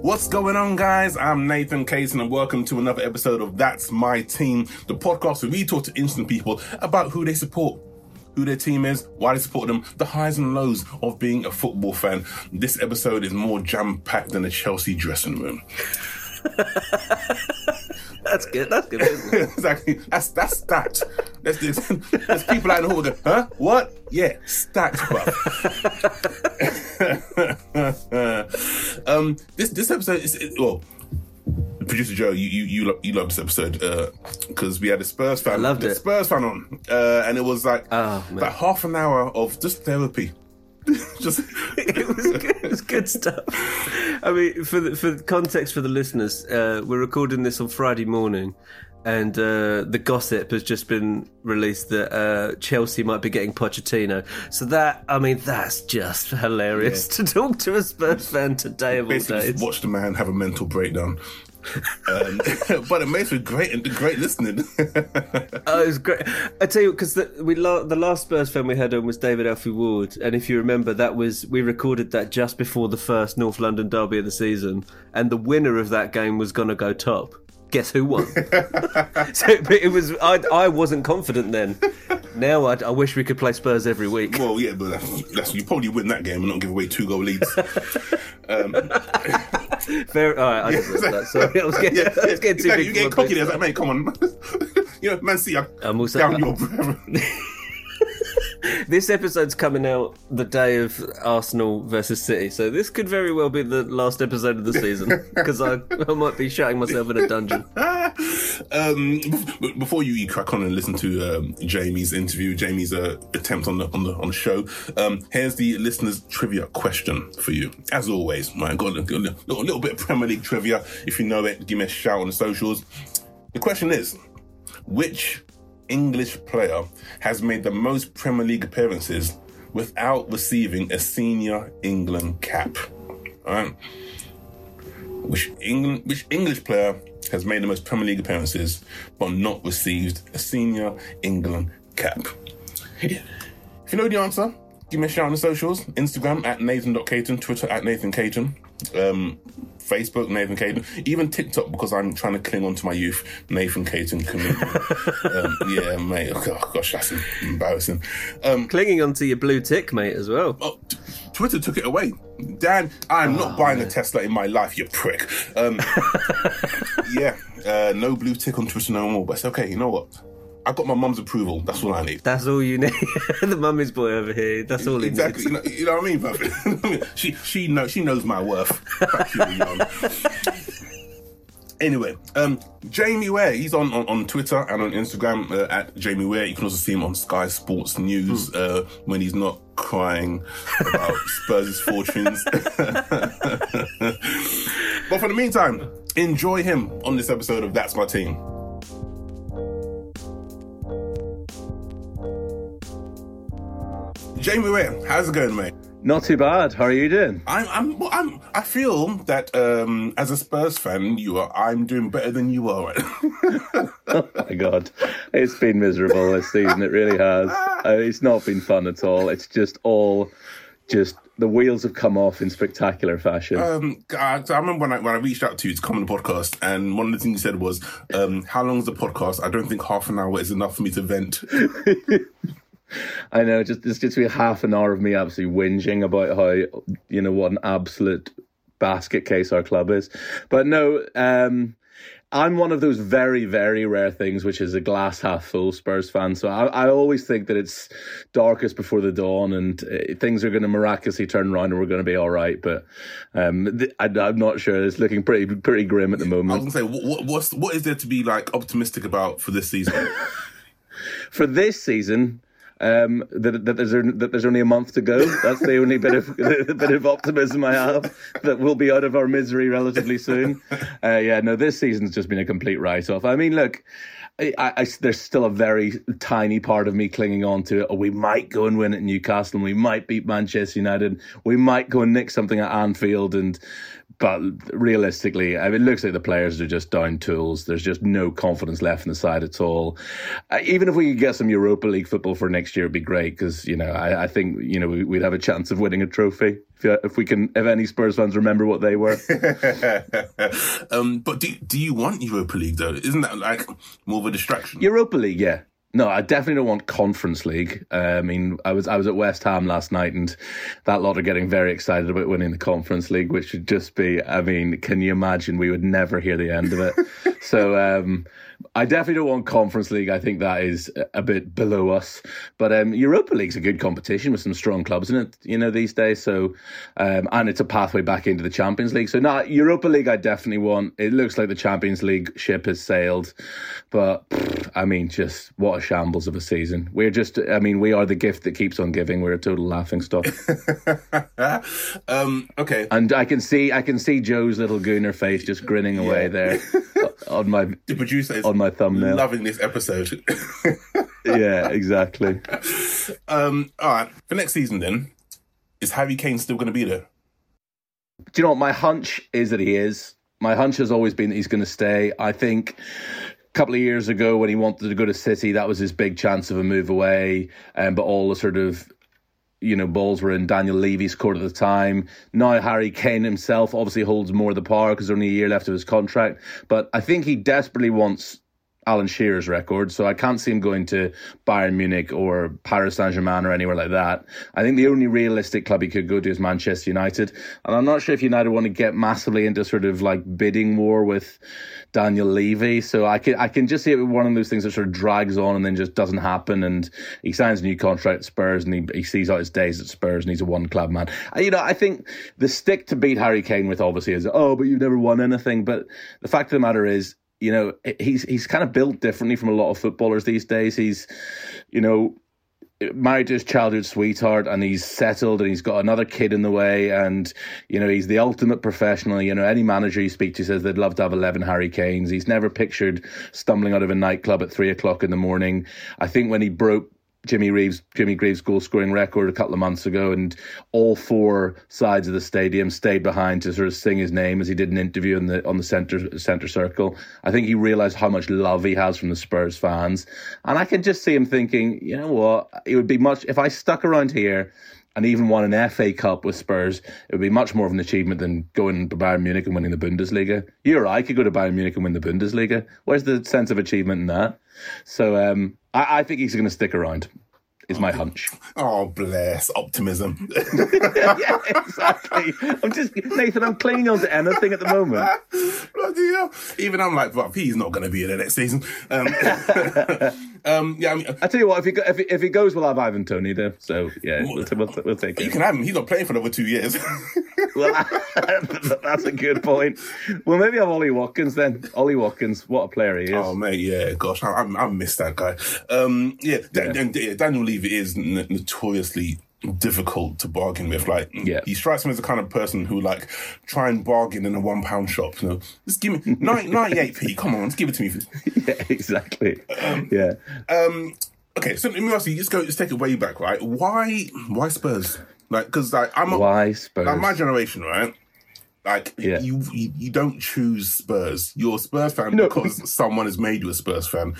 What's going on, guys? I'm Nathan Caton, and welcome to another episode of That's My Team, the podcast where we talk to interesting people about who they support, who their team is, why they support them, the highs and lows of being a football fan. This episode is more jam packed than a Chelsea dressing room. That's good. That's good. exactly. That's that's stacked. There's, there's, there's people out in the hall going, huh? What? Yeah, stacked, bro. um, this this episode is it, well. Producer Joe, you you you, lo- you love this episode because we had a Spurs fan, I loved it. Spurs fan on, uh, and it was like Oh, man. about half an hour of just therapy. just it was good. It was good stuff. I mean, for the, for the context for the listeners, uh, we're recording this on Friday morning, and uh, the gossip has just been released that uh, Chelsea might be getting Pochettino. So that, I mean, that's just hilarious to talk to a Spurs fan today of all basically days. just watch the man have a mental breakdown. Um, but it makes for great and great listening. Oh, it was great. I tell you, because the, we la- the last Spurs fan we had on was David Alfie Ward, and if you remember, that was we recorded that just before the first North London derby of the season, and the winner of that game was going to go top. Guess who won? so but it was I, I wasn't confident then. Now I, I wish we could play Spurs every week. well, yeah, but that's, that's you probably win that game and not give away two goal leads. Um, Fair, all right, I deserve that. Sorry, I was getting, I was getting too exactly. big. You my cocky there, like, mate, come on. you know, Man City, I'm, I'm also- down your. This episode's coming out the day of Arsenal versus City, so this could very well be the last episode of the season because I, I might be shutting myself in a dungeon. um, before you, you crack on and listen to um, Jamie's interview, Jamie's uh, attempt on the on the on the show. Um, here's the listeners' trivia question for you. As always, right, got a, got a little, little bit of Premier League trivia. If you know it, give me a shout on the socials. The question is, which English player has made the most Premier League appearances without receiving a senior England cap? Right. Which England, which English player has made the most Premier League appearances but not received a senior England cap? If you know the answer, give me a shout on the socials. Instagram at Nathan.Caton, Twitter at Nathan Caton, um, Facebook Nathan Caton, even TikTok because I'm trying to cling on to my youth, Nathan Caton comedian. um, yeah, mate. Oh, gosh, that's embarrassing. Um, Clinging onto your blue tick, mate, as well. Oh, t- Twitter took it away. Dan, I'm not buying a Tesla in my life, you prick. Um, yeah, uh, no blue tick on Twitter no more, but it's okay. You know what? I got my mum's approval. That's all I need. That's all you need. the mummy's boy over here. That's all he exactly. You know, you know what I mean, she she knows she knows my worth. Back to you, young. Anyway, um, Jamie Weir, he's on, on, on Twitter and on Instagram uh, at Jamie Weir. You can also see him on Sky Sports News uh, when he's not crying about Spurs' fortunes. but for the meantime, enjoy him on this episode of That's My Team. Jamie Weir, how's it going, mate? Not too bad. How are you doing? I'm, I'm, well, I'm, I feel that um, as a Spurs fan, you are. I'm doing better than you are. Oh my god, it's been miserable this season. It really has. Uh, it's not been fun at all. It's just all, just the wheels have come off in spectacular fashion. um, I, I remember when I when I reached out to you to come on the podcast, and one of the things you said was, um, "How long is the podcast?" I don't think half an hour is enough for me to vent. I know. Just there's just been half an hour of me absolutely whinging about how you know what an absolute basket case our club is. But no, um, I'm one of those very, very rare things, which is a glass half full Spurs fan. So I, I always think that it's darkest before the dawn, and uh, things are going to miraculously turn around, and we're going to be all right. But um, th- I, I'm not sure. It's looking pretty, pretty grim at the moment. I was gonna say, what, what, what's what is there to be like optimistic about for this season? For this season. Um, that, that there's that there's only a month to go. That's the only bit of bit of optimism I have that we'll be out of our misery relatively soon. Uh, yeah, no, this season's just been a complete write-off. I mean, look, I, I, there's still a very tiny part of me clinging on to it. Oh, we might go and win at Newcastle, and we might beat Manchester United. We might go and nick something at Anfield, and but realistically, I mean, it looks like the players are just down tools. There's just no confidence left in the side at all. Uh, even if we could get some Europa League football for next year, it'd be great because you know I, I think you know we, we'd have a chance of winning a trophy. If, if we can, if any Spurs fans remember what they were. um, but do do you want Europa League though? Isn't that like more of a distraction? Europa League, yeah. No, I definitely don't want Conference League. Uh, I mean, I was I was at West Ham last night, and that lot are getting very excited about winning the Conference League, which would just be. I mean, can you imagine? We would never hear the end of it. so, um, I definitely don't want Conference League. I think that is a bit below us. But um, Europa League's a good competition with some strong clubs in it, you know, these days. So, um, and it's a pathway back into the Champions League. So, now Europa League, I definitely want. It looks like the Champions League ship has sailed. But, pff, I mean, just what a shambles of a season. We're just, I mean, we are the gift that keeps on giving. We're a total laughing stock. um, okay. And I can see, I can see Joe's little gooner face just grinning away yeah. there on my. The producer is on my thumbnail. Loving this episode. yeah, exactly. Um, all right, for next season then, is Harry Kane still going to be there? Do you know what my hunch is that he is? My hunch has always been that he's going to stay. I think a couple of years ago when he wanted to go to City, that was his big chance of a move away. Um, but all the sort of you know, balls were in Daniel Levy's court at the time. Now Harry Kane himself obviously holds more of the power because there's only a year left of his contract. But I think he desperately wants Alan Shearer's record, so I can't see him going to Bayern Munich or Paris Saint Germain or anywhere like that. I think the only realistic club he could go to is Manchester United, and I'm not sure if United want to get massively into sort of like bidding war with Daniel Levy. So I can I can just see it one of those things that sort of drags on and then just doesn't happen. And he signs a new contract at Spurs and he, he sees out his days at Spurs and he's a one club man. You know, I think the stick to beat Harry Kane with obviously is oh, but you've never won anything. But the fact of the matter is you know, he's he's kind of built differently from a lot of footballers these days. He's, you know, married to his childhood sweetheart and he's settled and he's got another kid in the way and you know he's the ultimate professional. You know any manager you speak to says they'd love to have 11 harry kanes. He's never pictured stumbling out of a nightclub at three o'clock in the morning. I think when he broke Jimmy Reeves Jimmy Greaves goal scoring record a couple of months ago, and all four sides of the stadium stayed behind to sort of sing his name as he did an interview in the on the center center circle. I think he realised how much love he has from the Spurs fans, and I can just see him thinking, you know what, it would be much if I stuck around here and even won an FA Cup with Spurs, it would be much more of an achievement than going to Bayern Munich and winning the Bundesliga. You or I could go to Bayern Munich and win the Bundesliga. Where's the sense of achievement in that? So um, I, I think he's going to stick around is my hunch. Oh, bless optimism. yeah, exactly. I'm just Nathan. I'm clinging on to anything at the moment. Bloody hell! Even I'm like, well, he's not going to be in the next season. Um, um, yeah, I mean, I tell you what, if he if he, if he goes, we'll have Ivan Toney there. So yeah, we'll, we'll, we'll take it. You can have him. He's not playing for another two years. well, that's a good point. Well, maybe I'll have Ollie Watkins then. Ollie Watkins, what a player he is. Oh mate, yeah, gosh, I, I, I miss that guy. Um, yeah, yeah. Daniel Levy is notoriously difficult to bargain with. Like, yeah. he strikes me as the kind of person who like try and bargain in a one pound shop. You know, just give me 98 p. Come on, just give it to me. yeah, exactly. Um, yeah. Um. Okay, so let me ask you. Just go. Just take it way back, right? Why? Why Spurs? Like, because like I'm a, why Spurs? Like my generation, right? Like yeah. you, you, you don't choose Spurs. You're a Spurs fan no. because someone has made you a Spurs fan.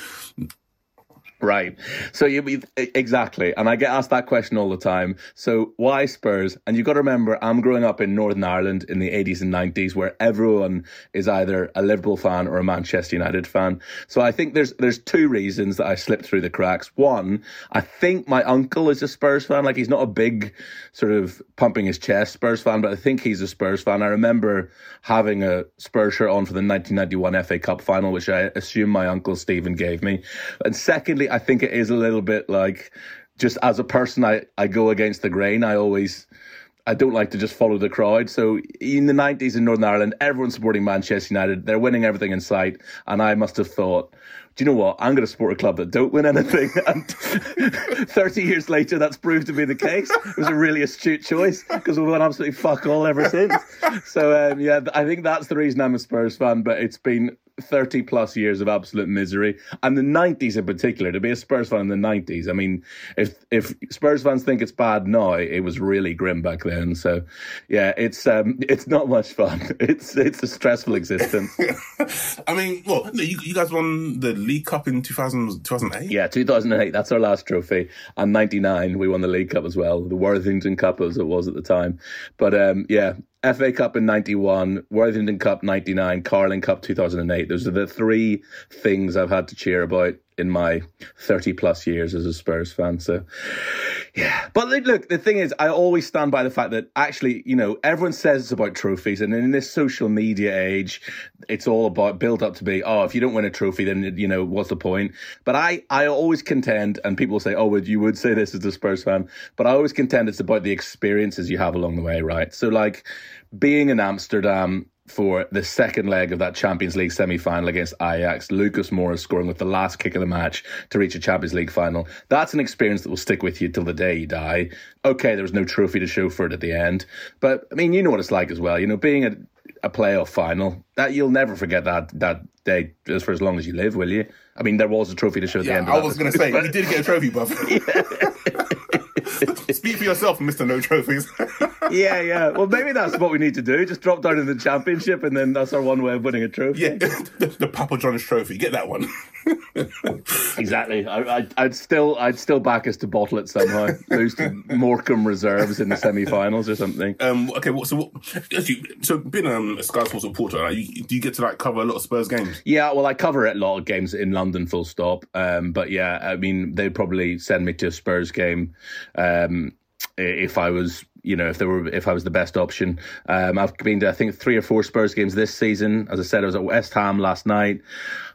Right. So you be exactly, and I get asked that question all the time. So why Spurs? And you've got to remember, I'm growing up in Northern Ireland in the 80s and 90s, where everyone is either a Liverpool fan or a Manchester United fan. So I think there's there's two reasons that I slipped through the cracks. One, I think my uncle is a Spurs fan. Like he's not a big sort of pumping his chest Spurs fan, but I think he's a Spurs fan. I remember having a Spurs shirt on for the 1991 FA Cup final, which I assume my uncle Stephen gave me. And secondly, I think it is a little bit like just as a person, I, I go against the grain. I always, I don't like to just follow the crowd. So in the 90s in Northern Ireland, everyone's supporting Manchester United. They're winning everything in sight. And I must have thought, do you know what? I'm going to support a club that don't win anything. And 30 years later, that's proved to be the case. It was a really astute choice because we've won absolutely fuck all ever since. So, um, yeah, I think that's the reason I'm a Spurs fan. But it's been 30 plus years of absolute misery. And the 90s in particular to be a spurs fan in the 90s i mean if if spurs fans think it's bad now it was really grim back then. So yeah it's um it's not much fun. It's it's a stressful existence. I mean, well, you, you guys won the League Cup in 2000, 2008? yeah 2008 that's our last trophy. And 99 we won the league cup as well. The worthington cup as it was at the time. But um yeah FA Cup in 91, Worthington Cup 99, Carling Cup 2008. Those are the three things I've had to cheer about in my 30 plus years as a Spurs fan. So, yeah. But look, the thing is, I always stand by the fact that actually, you know, everyone says it's about trophies. And in this social media age, it's all about build up to be, oh, if you don't win a trophy, then, you know, what's the point? But I, I always contend, and people say, oh, would you would say this as a Spurs fan, but I always contend it's about the experiences you have along the way, right? So, like, being in Amsterdam for the second leg of that Champions League semi final against Ajax, Lucas Moura scoring with the last kick of the match to reach a Champions League final. That's an experience that will stick with you till the day you die. Okay, there was no trophy to show for it at the end, but I mean, you know what it's like as well. You know, being a, a playoff final, that you'll never forget that that day just for as long as you live, will you? I mean, there was a trophy to show at the end. Of I was going to say, you did get a trophy, buff. Speak for yourself, Mr. No Trophies. yeah, yeah. Well, maybe that's what we need to do. Just drop down in the championship, and then that's our one way of winning a trophy. yeah, the, the Papa John's Trophy. Get that one. Exactly. I, I'd, I'd still, I'd still back us to bottle it somehow. Lose to Morecambe reserves in the semi-finals or something. Um, okay, what, so what, actually, so being um, a Sky Sports reporter, like, you, do you get to like cover a lot of Spurs games? Yeah, well, I cover a lot of games in London, full stop. Um, but yeah, I mean, they'd probably send me to a Spurs game um, if I was, you know, if there were, if I was the best option. Um, I've been to, I think, three or four Spurs games this season. As I said, I was at West Ham last night.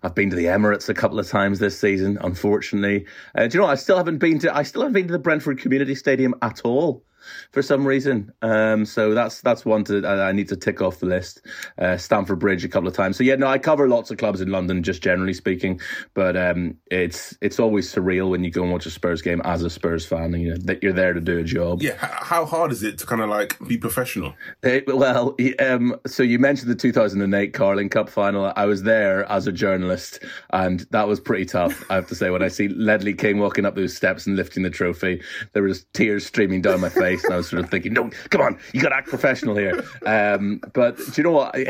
I've been to the Emirates a couple of times this season. Unfortunately, uh, do you know? What? I still haven't been to. I still haven't been to the Brentford Community Stadium at all for some reason. Um, so that's that's one to I, need to tick off the list. Uh, Stamford Bridge a couple of times. So yeah, no, I cover lots of clubs in London, just generally speaking. But um, it's it's always surreal when you go and watch a Spurs game as a Spurs fan. and You know that you're there to do a job. Yeah, how hard is it to kind of like be professional? Uh, well, um, so you mentioned the 2008 Carling Cup final. I was there as a journalist, and that was pretty tough. I have to say, when I see Ledley King walking up those steps and lifting the trophy, there was tears streaming down my face, I was sort of thinking, "No, come on, you got to act professional here." Um, but do you know what?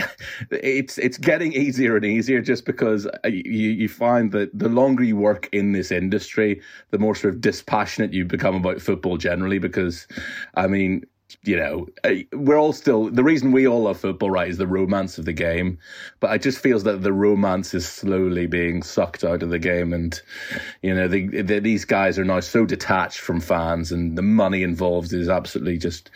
It's it's getting easier and easier just because you you find that the longer you work in this industry, the more sort of dispassionate you become about football generally. Because, I mean, you know, we're all still the reason we all love football, right, is the romance of the game. But it just feels that the romance is slowly being sucked out of the game, and you know, the, the, these guys are now so detached from fans, and the money involved is absolutely just,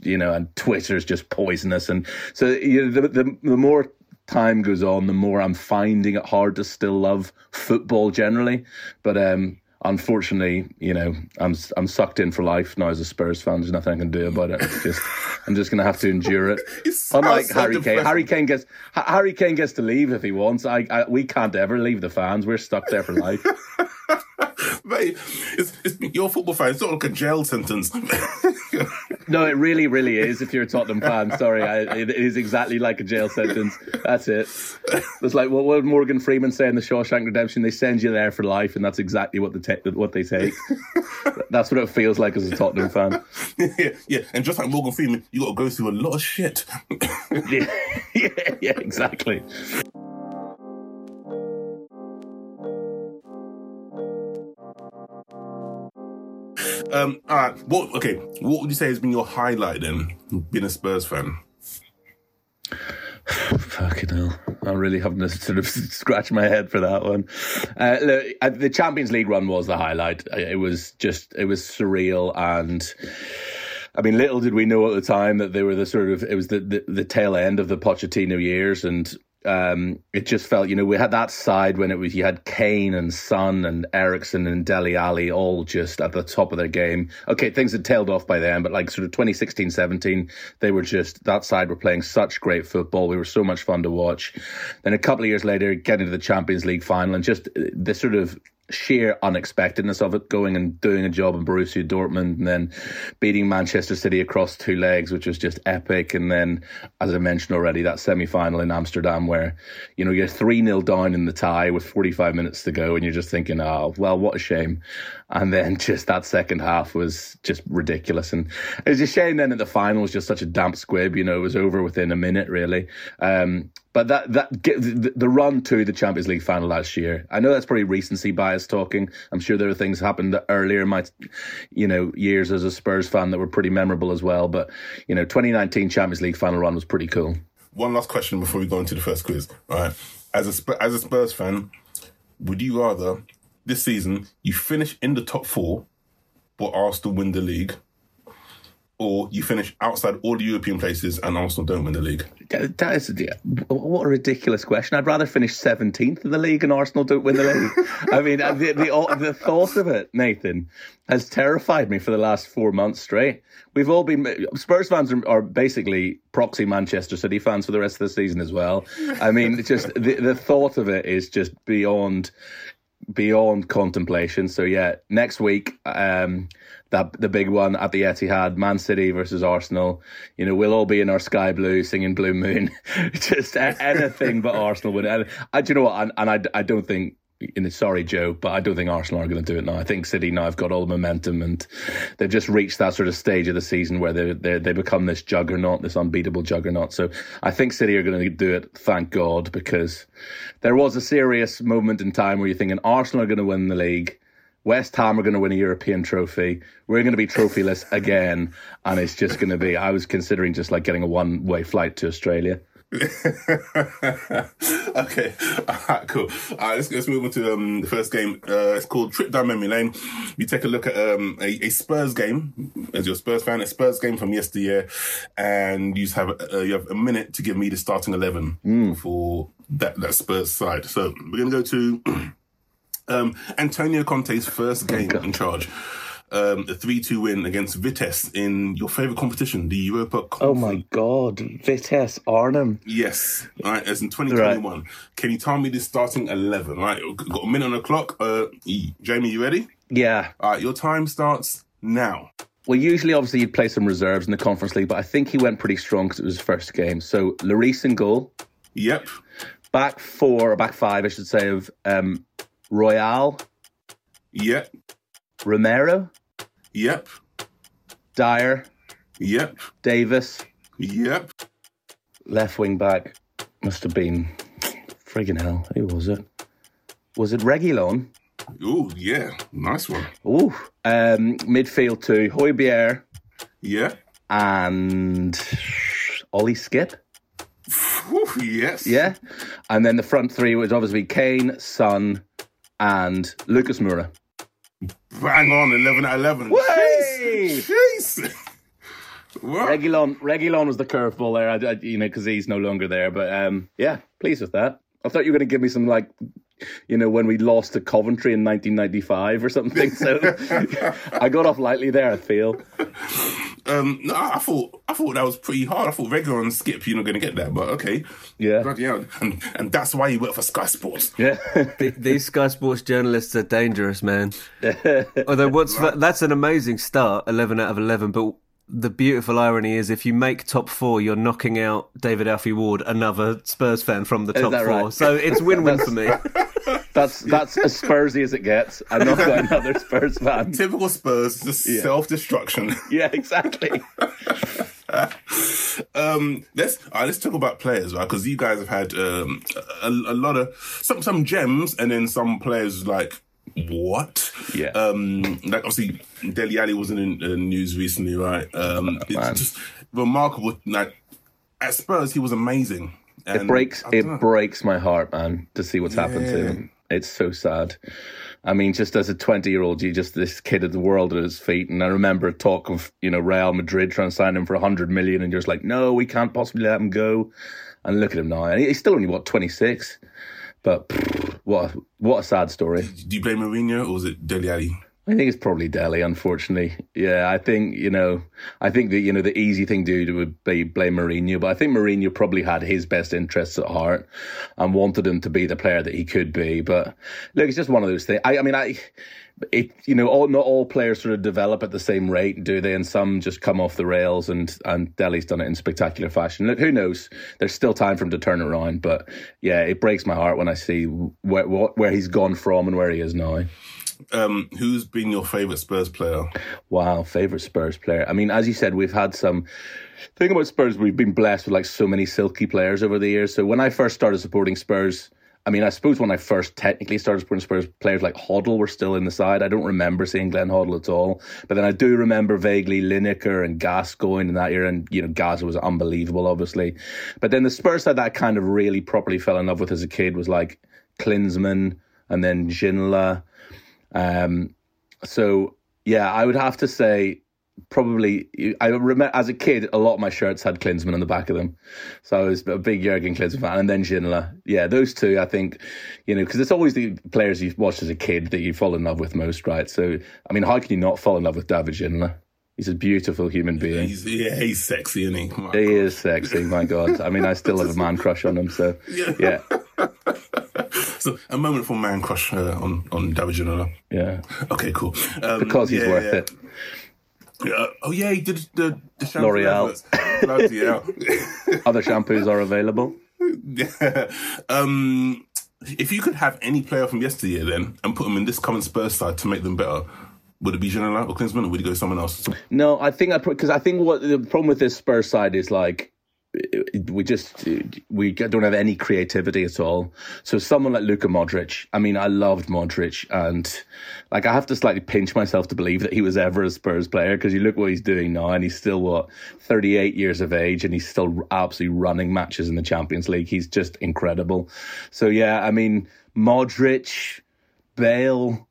you know, and Twitter's just poisonous, and so you know, the the, the more time goes on, the more I'm finding it hard to still love football generally. But um, unfortunately, you know, I'm I'm sucked in for life now as a Spurs fan. There's nothing I can do about it. It's just I'm just gonna have to endure it. Unlike so Harry Kane. Harry Kane gets Harry Kane gets to leave if he wants. I, I we can't ever leave the fans. We're stuck there for life. Mate, it's, it's, you're football fan. It's not like a jail sentence. No, it really, really is. If you're a Tottenham fan, sorry, I, it is exactly like a jail sentence. That's it. It's like what, what did Morgan Freeman say in the Shawshank Redemption? They send you there for life, and that's exactly what they take. What they take. That's what it feels like as a Tottenham fan. yeah, yeah, and just like Morgan Freeman, you got to go through a lot of shit. Yeah, yeah, yeah, exactly. Um, all right, what? Okay, what would you say has been your highlight then, being a Spurs fan? Fucking hell. I'm really having to sort of scratch my head for that one. Uh, look, uh, the Champions League run was the highlight. It was just, it was surreal. And I mean, little did we know at the time that they were the sort of, it was the, the, the tail end of the Pochettino years. And um, it just felt, you know, we had that side when it was, you had Kane and Son and Eriksen and Dele Alli all just at the top of their game. Okay, things had tailed off by then, but like sort of 2016, 17, they were just, that side were playing such great football. We were so much fun to watch. Then a couple of years later, getting to the Champions League final and just the sort of, sheer unexpectedness of it, going and doing a job in Borussia Dortmund and then beating Manchester City across two legs, which was just epic. And then, as I mentioned already, that semi final in Amsterdam where, you know, you're 3 0 down in the tie with 45 minutes to go and you're just thinking, oh, well, what a shame. And then just that second half was just ridiculous. And it was a shame then that the final was just such a damp squib. You know, it was over within a minute, really. Um, but that that the, run to the Champions League final last year, I know that's probably recency bias talking. I'm sure there are things happened earlier in my, you know, years as a Spurs fan that were pretty memorable as well. But you know, 2019 Champions League final run was pretty cool. One last question before we go into the first quiz. All right, as a as a Spurs fan, would you rather this season you finish in the top four, but Arsenal win the league, or you finish outside all the European places and Arsenal don't win the league? That is what a ridiculous question. I'd rather finish seventeenth in the league and Arsenal don't win the league. I mean, the, the the thought of it, Nathan, has terrified me for the last four months straight. We've all been Spurs fans are, are basically proxy Manchester City fans for the rest of the season as well. I mean, just the the thought of it is just beyond beyond contemplation. So yeah, next week, um, that the big one at the Etihad, Man City versus Arsenal. You know, we'll all be in our sky blue singing Blue Moon, just anything but Arsenal would. And I, do you know what? And, and I, I don't think sorry Joe, but I don't think Arsenal are going to do it now. I think City now have got all the momentum and they've just reached that sort of stage of the season where they they they become this juggernaut, this unbeatable juggernaut. So I think City are going to do it. Thank God, because there was a serious moment in time where you're thinking Arsenal are going to win the league. West Ham are going to win a European trophy. We're going to be trophyless again, and it's just going to be. I was considering just like getting a one-way flight to Australia. okay, all right, cool. All right, let's, let's move on to um, the first game. Uh, it's called Trip Down Memory Lane. You take a look at um, a, a, Spurs game, as your Spurs fan, a Spurs game from yesteryear, and you have uh, you have a minute to give me the starting eleven mm. for that that Spurs side. So we're gonna go to um, Antonio Conte's first game in charge um, a 3 2 win against Vitesse in your favourite competition, the Europa Conference. Oh my God, Vitesse Arnhem. Yes, right, as in 2021. Right. Can you tell me the starting 11? Right, got a minute on the clock. Uh, Jamie, you ready? Yeah. All right, your time starts now. Well, usually, obviously, you'd play some reserves in the Conference League, but I think he went pretty strong because it was his first game. So, Lloris in goal. Yep. Back four, or back five, I should say, of um, Royal. Yep. Romero. Yep. Dier. Yep. Davies. Yep. Left wing back must have been friggin' hell. Who was it? Was it Reguilon? Oh yeah, nice one. Oh, um, midfield two, Højbjerg. Yeah. And Ollie Skipp. Ooh, yes. Yeah. And then the front three was obviously Kane, Son, and Lucas Moura. Bang on, 11 out of 11. Jeez. Jeez. Reguilon, Reguilon was the curveball there, I, I, you know, because he's no longer there. But um, yeah, pleased with that. I thought you were going to give me some like, you know, when we lost to Coventry in 1995 or something. So I got off lightly there. I feel. Um, no, I thought I thought that was pretty hard. I thought regular and Skipp, you're not going to get that, but okay. Yeah, bloody hell. And and that's why you work for Sky Sports. Yeah, these Sky Sports journalists are dangerous, man. Although what's right. that's an amazing start, eleven out of eleven, but the beautiful irony is if you make top four, you're knocking out David Alfie Ward, another Spurs fan from the top four. Right? So it's win-win for me. That's that's as Spursy as it gets. I'm not another Spurs fan. Typical Spurs, just yeah. self-destruction. Yeah, exactly. um, let's right, let's talk about players, right? Because you guys have had um, a, a lot of some some gems, and then some players like what? Yeah. Um, like obviously, Dele Alli was in the news recently, right? Um, oh, it's just remarkable. Like at Spurs, he was amazing. And it breaks. It know. breaks my heart, man, to see what's yeah. happened to him. It's so sad. I mean, just as a 20 year old, you just this kid of the world at his feet. And I remember a talk of, you know, Real Madrid trying to sign him for 100 million, and you're just like, no, we can't possibly let him go. And look at him now. And he's still only, what, 26? But pff, what a, what a sad story. Do you blame Mourinho or was it Dele Alli? I think it's probably Dele, unfortunately. Yeah, I think, you know, I think that, you know, the easy thing to do would be blame Mourinho, but I think Mourinho probably had his best interests at heart and wanted him to be the player that he could be. But look, it's just one of those things. I, I mean, I, it, you know, all, not all players sort of develop at the same rate, do they? And some just come off the rails, and and Dele's done it in spectacular fashion. Look, who knows? There's still time for him to turn around, but yeah, it breaks my heart when I see where where he's gone from and where he is now. Um, who's been your favourite Spurs player? Wow, favourite Spurs player. I mean, as you said, we've had some. Thing about Spurs, we've been blessed with like so many silky players over the years. So when I first started supporting Spurs, I mean, I suppose when I first technically started supporting Spurs, players like Hoddle were still in the side. I don't remember seeing Glenn Hoddle at all, but then I do remember vaguely Lineker and Gascoigne in that year, and you know, Gaza was unbelievable, obviously. But then the Spurs side that I kind of really properly fell in love with as a kid was like Klinsmann and then Ginola um, so yeah, I would have to say probably I remember as a kid a lot of my shirts had Klinsmann on the back of them, so I was a big Jurgen Klinsmann fan, and then Ginola. Yeah, those two I think, you know, because it's always the players you've watched as a kid that you fall in love with most, right? So I mean, how can you not fall in love with David Ginola? He's a beautiful human being. He's, yeah, he's sexy, isn't he? My he God. is sexy. My God, I mean, I still have a man crush on him. So yeah. yeah. so a moment for man crush uh, on on David Ginola. Yeah. Okay, cool. Um, because he's yeah, worth yeah. it. Yeah. Oh yeah, he did the, the L'Oreal. Other shampoos are available. Yeah. Um, if you could have any player from yesteryear then and put them in this current Spurs side to make them better, would it be Ginola or Klinsmann, or would you go someone else? No, I think I because I think what the problem with this Spurs side is like we just we don't have any creativity at all. So someone like Luka Modric, I mean, I loved Modric, and like I have to slightly pinch myself to believe that he was ever a Spurs player because you look what he's doing now, and he's still what thirty eight years of age, and he's still absolutely running matches in the Champions League. He's just incredible. So yeah, I mean, Modric, Bale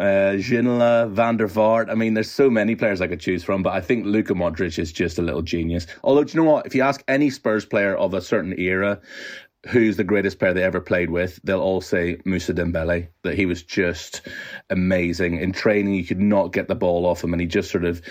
uh, Ginola, Van der Vaart. I mean, there's so many players I could choose from, but I think Luka Modric is just a little genius. Although, do you know what? If you ask any Spurs player of a certain era who's the greatest player they ever played with, they'll all say Moussa Dembele, that he was just amazing. In training, you could not get the ball off him, and he just sort of,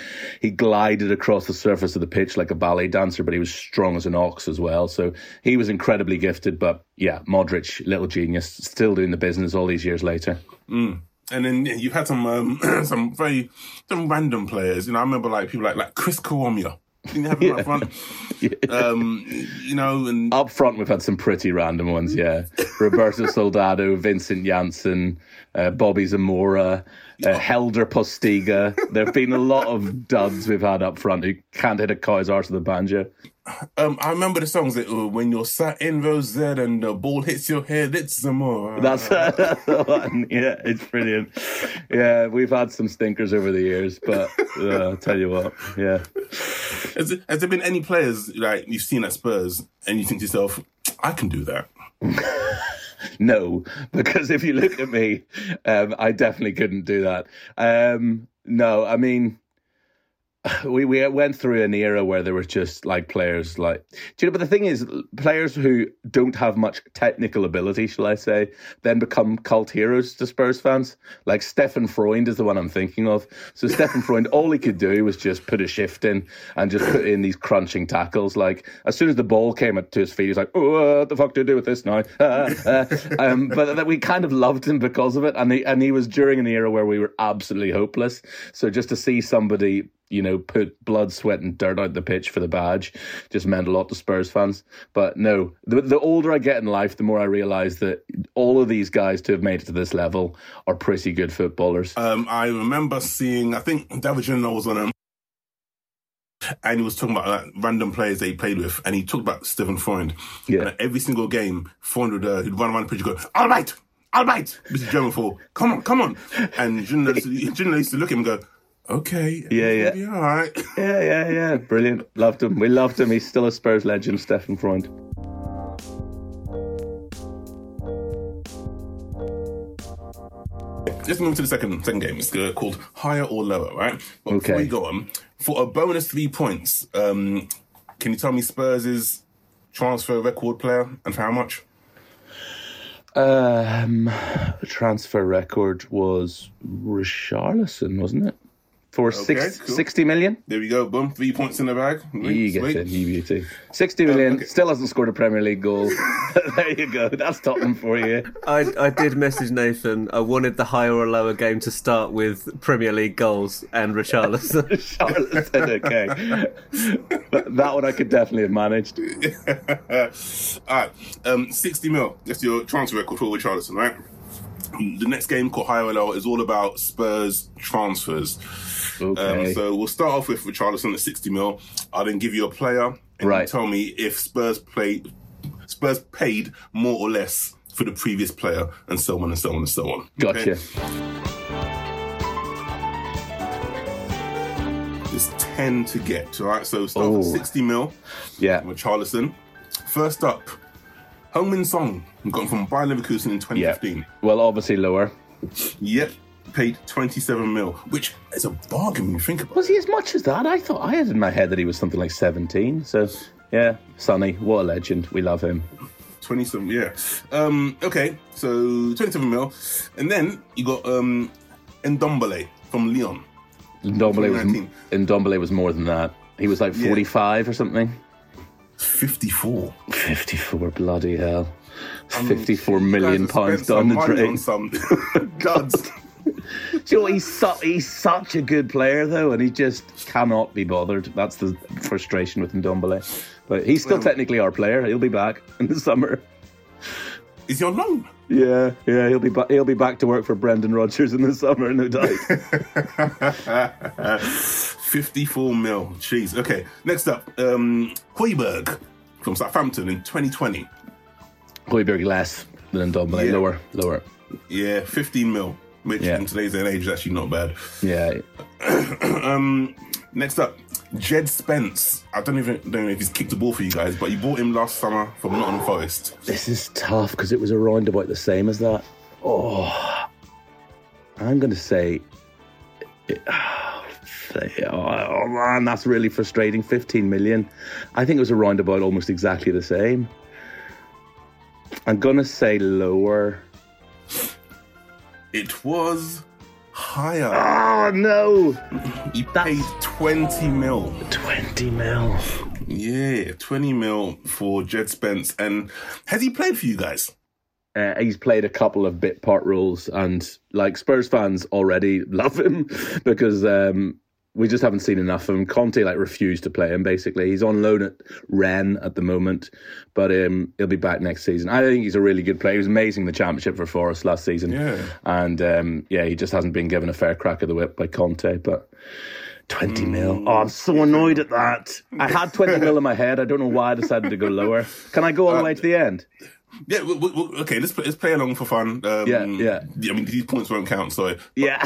he glided across the surface of the pitch like a ballet dancer, but he was strong as an ox as well. So he was incredibly gifted, but yeah, Modric, little genius, still doing the business all these years later. Mm and then you've had some um, some very some random players. You know, I remember like people like like Chris Kiwomya. You have him yeah. up front. yeah. um, you know, and up front we've had some pretty random ones. Yeah, Roberto Soldado, Vincent Janssen, uh, Bobby Zamora, uh, Helder Postiga. There have been a lot of duds we've had up front who can't hit a cow's arse with a banjo. Um, I remember the songs that uh, when you're sat in Rose Z and the ball hits your head, it's Zamora. That's, that's the one. Yeah, it's brilliant. Yeah, we've had some stinkers over the years, but uh, I'll tell you what, yeah. Has, has there been any players like you've seen at Spurs and you think to yourself, I can do that? no, because if you look at me, um, I definitely couldn't do that. Um, no, I mean, we we went through an era where there was just like players like do you know but the thing is players who don't have much technical ability shall i say then become cult heroes to spurs fans. Like steffen freund is the one i'm thinking of. So steffen freund all he could do was just put a shift in and just put in these crunching tackles. Like as soon as the ball came to his feet he's like oh what the fuck do I do with this now? Uh, uh, um, but that we kind of loved him because of it. And he, and he was during an era where we were absolutely hopeless. So just to see somebody you know, put blood, sweat, and dirt out the pitch for the badge just meant a lot to Spurs fans. But no, the, the older I get in life, the more I realize that all of these guys to have made it to this level are pretty good footballers. Um, I remember seeing, I think David Ginola was on him. And he was talking about like, random players that he played with, and he talked about Steffen Freund. Yeah. And every single game, Freund would uh, he'd run around the pitch and go, "All right, all right," is German for "Come on, come on," and Ginola used to look at him and go, Okay. Yeah, yeah. all right. Yeah, yeah, yeah. Brilliant. Loved him. We loved him. He's still a Spurs legend, Steffen Freund. Let's move to the second second game. It's uh, called Higher or Lower, right? But okay. before we go on, for a bonus three points, um, can you tell me Spurs' transfer record player and for how much? Um, transfer record was Richarlison, wasn't it? For six, cool. 60 million? There we go. Boom. Three points in the bag. You get Sweet. it, you beauty. 60 million, okay. still hasn't scored a Premier League goal. there you go. That's Tottenham for you. I, I did message Nathan. I wanted the higher or lower game to start with Premier League goals and Richarlison. Charlatan, okay. But that one I could definitely have managed. All right. Um, 60 mil. That's your transfer record for Richarlison, right? The next game called or Lower is all about Spurs transfers. Okay. Um, so we'll start off with Richarlison at 60 mil. I'll then give you a player and Right. tell me if Spurs played Spurs paid more or less for the previous player and so on and so on and so on. Gotcha. Okay? There's 10 to get, all right? So start with Oh. 60 mil. Yeah. Richarlison. First up, Heung-Min Son. Got from Bayer Leverkusen in Yeah. 2015. Well, obviously lower. Yep. Paid 27 mil, which is a bargain when you think about it. Was he as much as that? I thought I had in my head that he was something like 17. So, yeah, Sonny, what a legend. We love him. 27, yeah. Um, okay, so 27 mil. And then you got um, Ndombele from Lyon. Ndombele was, Ndombele was more than that. He was like 45 or something. 54. 54, bloody hell. 54 million pounds down the drain. on some. Do you know? He's, su- he's such a good player, though, and he just cannot be bothered. That's the frustration with Ndombele. But he's still Well- technically our player. He'll be back in the summer. Is he on loan? Yeah, yeah, he'll be back. He'll be back to work for Brendan Rodgers in the summer, no doubt. 54 mil. Jeez. Okay, next up, um, Højbjerg from Southampton in 2020. Højbjerg less than Ndombele, Yeah. lower, lower. Yeah, 15 mil, which Yeah. in today's day and age is actually not bad. Yeah, Um, next up, Jed Spence. I don't even don't know if he's kicked the ball for you guys, but you bought him last summer from Nottingham Forest. this is tough because it was around about the same as that. Oh, I'm going to say. Oh man, that's really frustrating. 15 million. I think it was around about almost exactly the same. I'm going to say lower. It was higher. Oh no! He paid 20 mil. 20 mil. Yeah, 20 mil for Jed Spence. And has he played for you guys? Uh, he's played a couple of bit part roles, and like Spurs fans already love him because um, we just haven't seen enough of him. Conte like refused to play him. Basically, he's on loan at Rennes at the moment, but um, he'll be back next season. I think he's a really good player. He was amazing in the championship for Forest last season. Yeah. and um, yeah, he just hasn't been given a fair crack of the whip by Conte, but. 20 mil. Oh, I'm so annoyed at that. I had 20 mil in my head. I don't know why I decided to go lower. Can I go all the way to the end? Yeah, w- w- w- okay, let's, play- let's play along for fun. Um, Yeah, yeah. I mean, these points won't count, so. Yeah.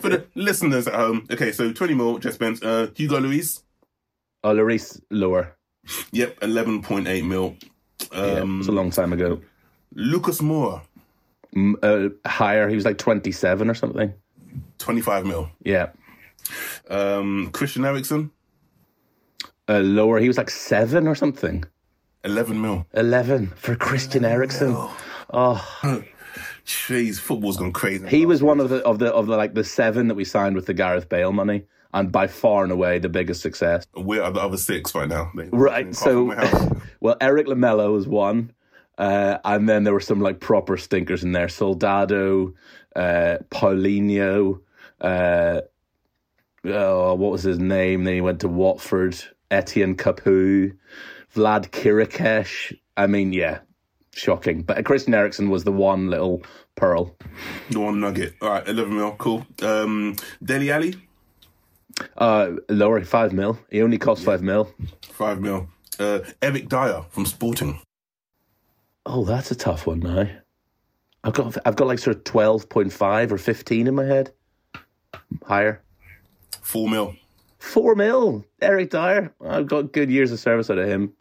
For the listeners at home, okay, so 20 mil, Jed Spence. Uh, Hugo Luis, oh, Lloris, lower. yep, 11.8 mil. Yeah, it Um, was a long time ago. Lucas Moura, M- Uh, higher. He was like 27 or something. 25 mil. Yeah. Um, Christian Eriksen, Uh, lower. He was like seven or something. 11 mil. 11 for Christian Eriksen. Oh, Jeez, football's gone crazy. he was one of the of the of the like the seven that we signed with the Gareth Bale money, and by far and away the biggest success. We're the other six right now. They- Right. So, from my house. well, Erik Lamela was one, uh, and then there were some like proper stinkers in there. Soldado, uh, Paulinho, uh, oh, what was his name? Then he went to Watford. Étienne Capoue, Vlad Chiricheș. I mean, yeah, shocking. But Christian Eriksen was the one little pearl. the one nugget. All right, 11 mil, cool. Um, Dele Alli, Uh, lower five mil. He only cost five mil. 5 mil. Uh, Eric Dier from Sporting, Oh, that's a tough one now. I've got I've got like sort of twelve point five or fifteen in my head. Higher. 4 mil. Four mil. Eric Dier. I've got good years of service out of him.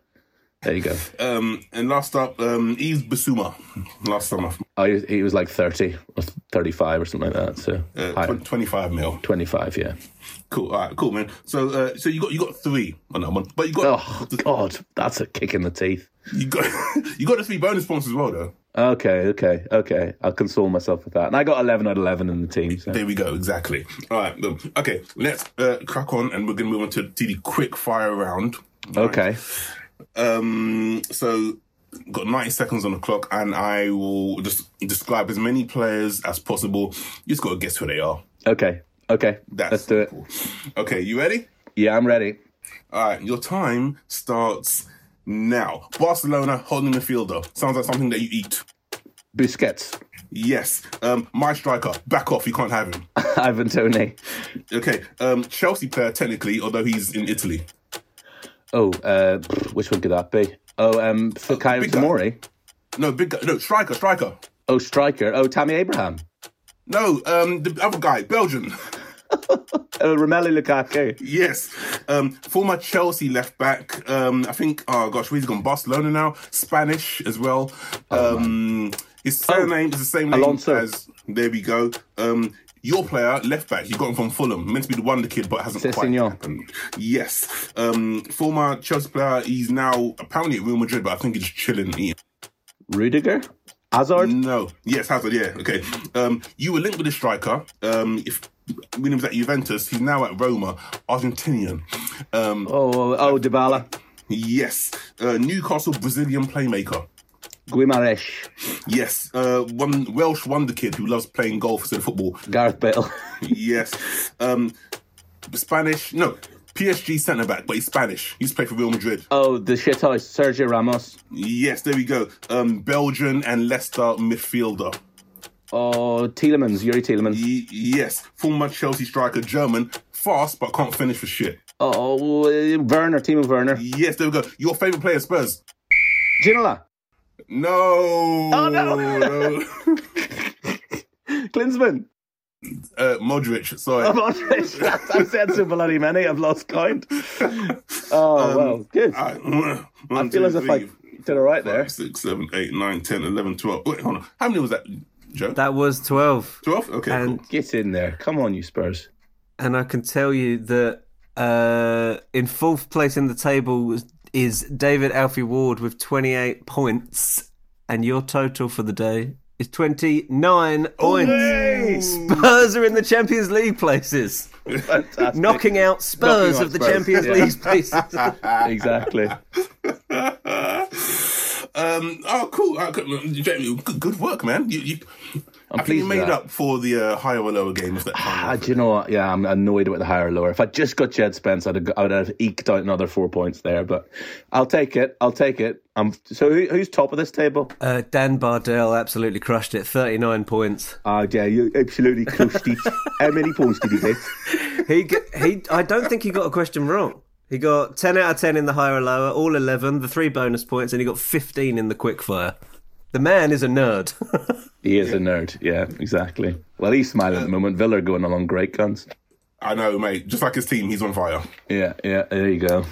There you go. Um, and last up, um, Yves Bissouma, last summer, Oh, he, he was like thirty or thirty-five or something like that. So uh, tw- 25 mil. twenty-five. Yeah. Cool. All right, cool, man. So, uh, so you got you got three on that one, but you got Oh God, that's a kick in the teeth. you got you got the three bonus points as well, though. Okay, okay, okay. I'll console myself with that. And I got 11 out of 11 in the team. So. There we go. Exactly. All right. Okay. Let's uh, crack on, and we're going to move on to, to the quick fire round. Okay. Um. So. Got 90 seconds on the clock, and I will just describe as many players as possible. You just got to guess who they are. Okay. Okay. That's Let's do it. simple. Okay, you ready? Yeah, I'm ready. All right, your time starts now. Barcelona holding midfielder. Sounds like something that you eat. Busquets. Yes. Um, my striker. Back off. You can't have him. Ivan Toney. Okay. Um, Chelsea player technically, although he's in Italy. Oh, uh, which one could that be? Oh, um, Fikayo big guy. Tomori. No, big guy. No, striker. Striker. Oh, striker. Oh, Tammy Abraham. No, um, the other guy, Belgian. Oh, Romelu Lukaku. Yes. Um, former Chelsea left back. Um, I think. Oh gosh, where's he gone? Barcelona now. Spanish as well. Um, his surname is the same name Alonso. as. There we go. Um, your player, left back, you got him from Fulham. Meant to be the wonder kid, but hasn't quite happened. Yes. Um, former Chelsea player. He's now apparently at Real Madrid, but I think he's chilling. eating. Rudiger. Hazard. No. Yes, Hazard. Yeah. Okay. Um, you were linked with a striker. Um, if when he was at Juventus, he's now at Roma, Argentinian. Um, Oh, oh, Dybala. yes. Uh, Newcastle Brazilian playmaker. Guimarães. Yes. Uh, one Welsh wonder kid who loves playing golf instead of football. Gareth Bale. yes. Um, Spanish. No. PSG centre back, but he's Spanish. He's played for Real Madrid. Oh, the shithouse. Sergio Ramos. Yes, there we go. Um, Belgian and Leicester midfielder. Oh, Tielemans, Youri Tielemans. Y- yes, former Chelsea striker, German, fast but can't finish for shit. Oh, Werner. Timo Werner. Yes, there we go. Your favourite player, Spurs? Ginola. No. Oh, no. no. Klinsmann. uh, Modric. Sorry. I'm on I've said so bloody many. I've lost count. Oh, well, good. All right. I feel as if I did all right there. Five, six, seven, eight, nine, 10, 11, 12. Wait, hold on. How many was that, Joe? That was 12. 12? Okay, And cool. Get in there. Come on, you Spurs. and I can tell you that uh, in fourth place in the table is David Alfie Ward with 28 points, and your total for the day is 29 points. Spurs are in the Champions League places, Fantastic. knocking out Spurs Knocking out of the Spurs, Champions yeah. League places. exactly. Um, oh, cool. Uh, good- Jamie, good, good work, man. You, you, I think pleased you made up for the uh, higher or lower game of that Ah, time. do you know what? Yeah, I'm annoyed with the higher or lower. If I just got Jed Spence, I'd have, I would have eked out another four points there. But I'll take it. I'll take it. Um, so who, who's top of this table? Uh, Dan Bardell absolutely crushed it, 39 points. Ah, yeah, you absolutely crushed it. How many points did he get? He he. I don't think he got a question wrong. He got ten out of ten in the higher or lower, all eleven, the three bonus points, and he got fifteen in the quickfire. The man is a nerd. He is a nerd. Yeah, exactly. Well, he's smiling at the moment. Villa going along great guns. I know, mate. Just like his team, he's on fire. Yeah, yeah. There you go.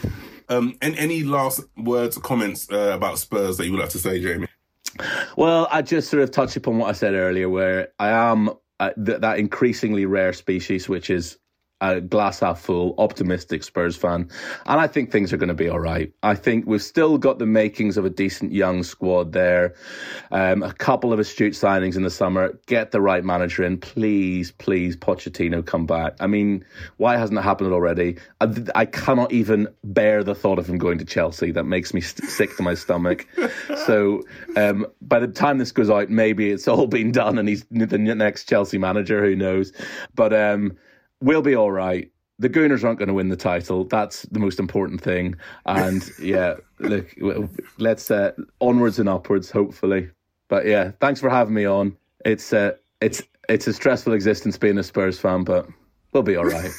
Um, and any last words or comments uh, about Spurs that you would like to say, Jamie? Well, I just sort of touched upon what I said earlier, where I am uh, th- that increasingly rare species, which is a glass half full, optimistic Spurs fan. And I think things are going to be all right. I think we've still got the makings of a decent young squad there. Um, a couple of astute signings in the summer. Get the right manager in. Please, please, Pochettino, come back. I mean, why hasn't it happened already? I, I cannot even bear the thought of him going to Chelsea. That makes me st- sick to my stomach. So um, by the time this goes out, maybe it's all been done and he's the next Chelsea manager. Who knows? But um, we'll be all right. The Gooners aren't going to win the title. That's the most important thing. And yeah, look, let's uh, onwards and upwards, hopefully. But yeah, thanks for having me on. It's uh, it's it's a stressful existence being a Spurs fan, but we'll be all right.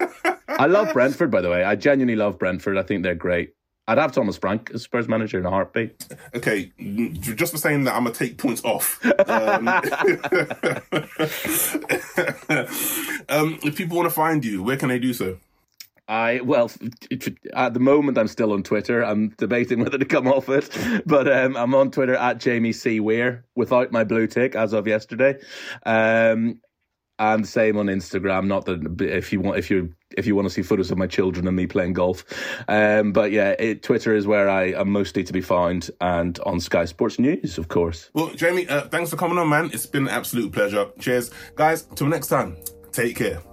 I love Brentford, by the way. I genuinely love Brentford. I think they're great. I'd have Thomas Frank as Spurs manager in a heartbeat. Okay, just for saying that, I'm gonna take points off. Um, um, if people want to find you, where can they do so? I well, at the moment I'm still on Twitter. I'm debating whether to come off it, but um, I'm on Twitter at Jamie C Weir without my blue tick as of yesterday, um, and same on Instagram. Not that if you want, if you're if you want to see photos of my children and me playing golf. Um, but yeah, it, Twitter is where I am mostly to be found, and on Sky Sports News, of course. Well, Jamie, uh, thanks for coming on, man. It's been an absolute pleasure. Cheers, guys. Till next time. Take care.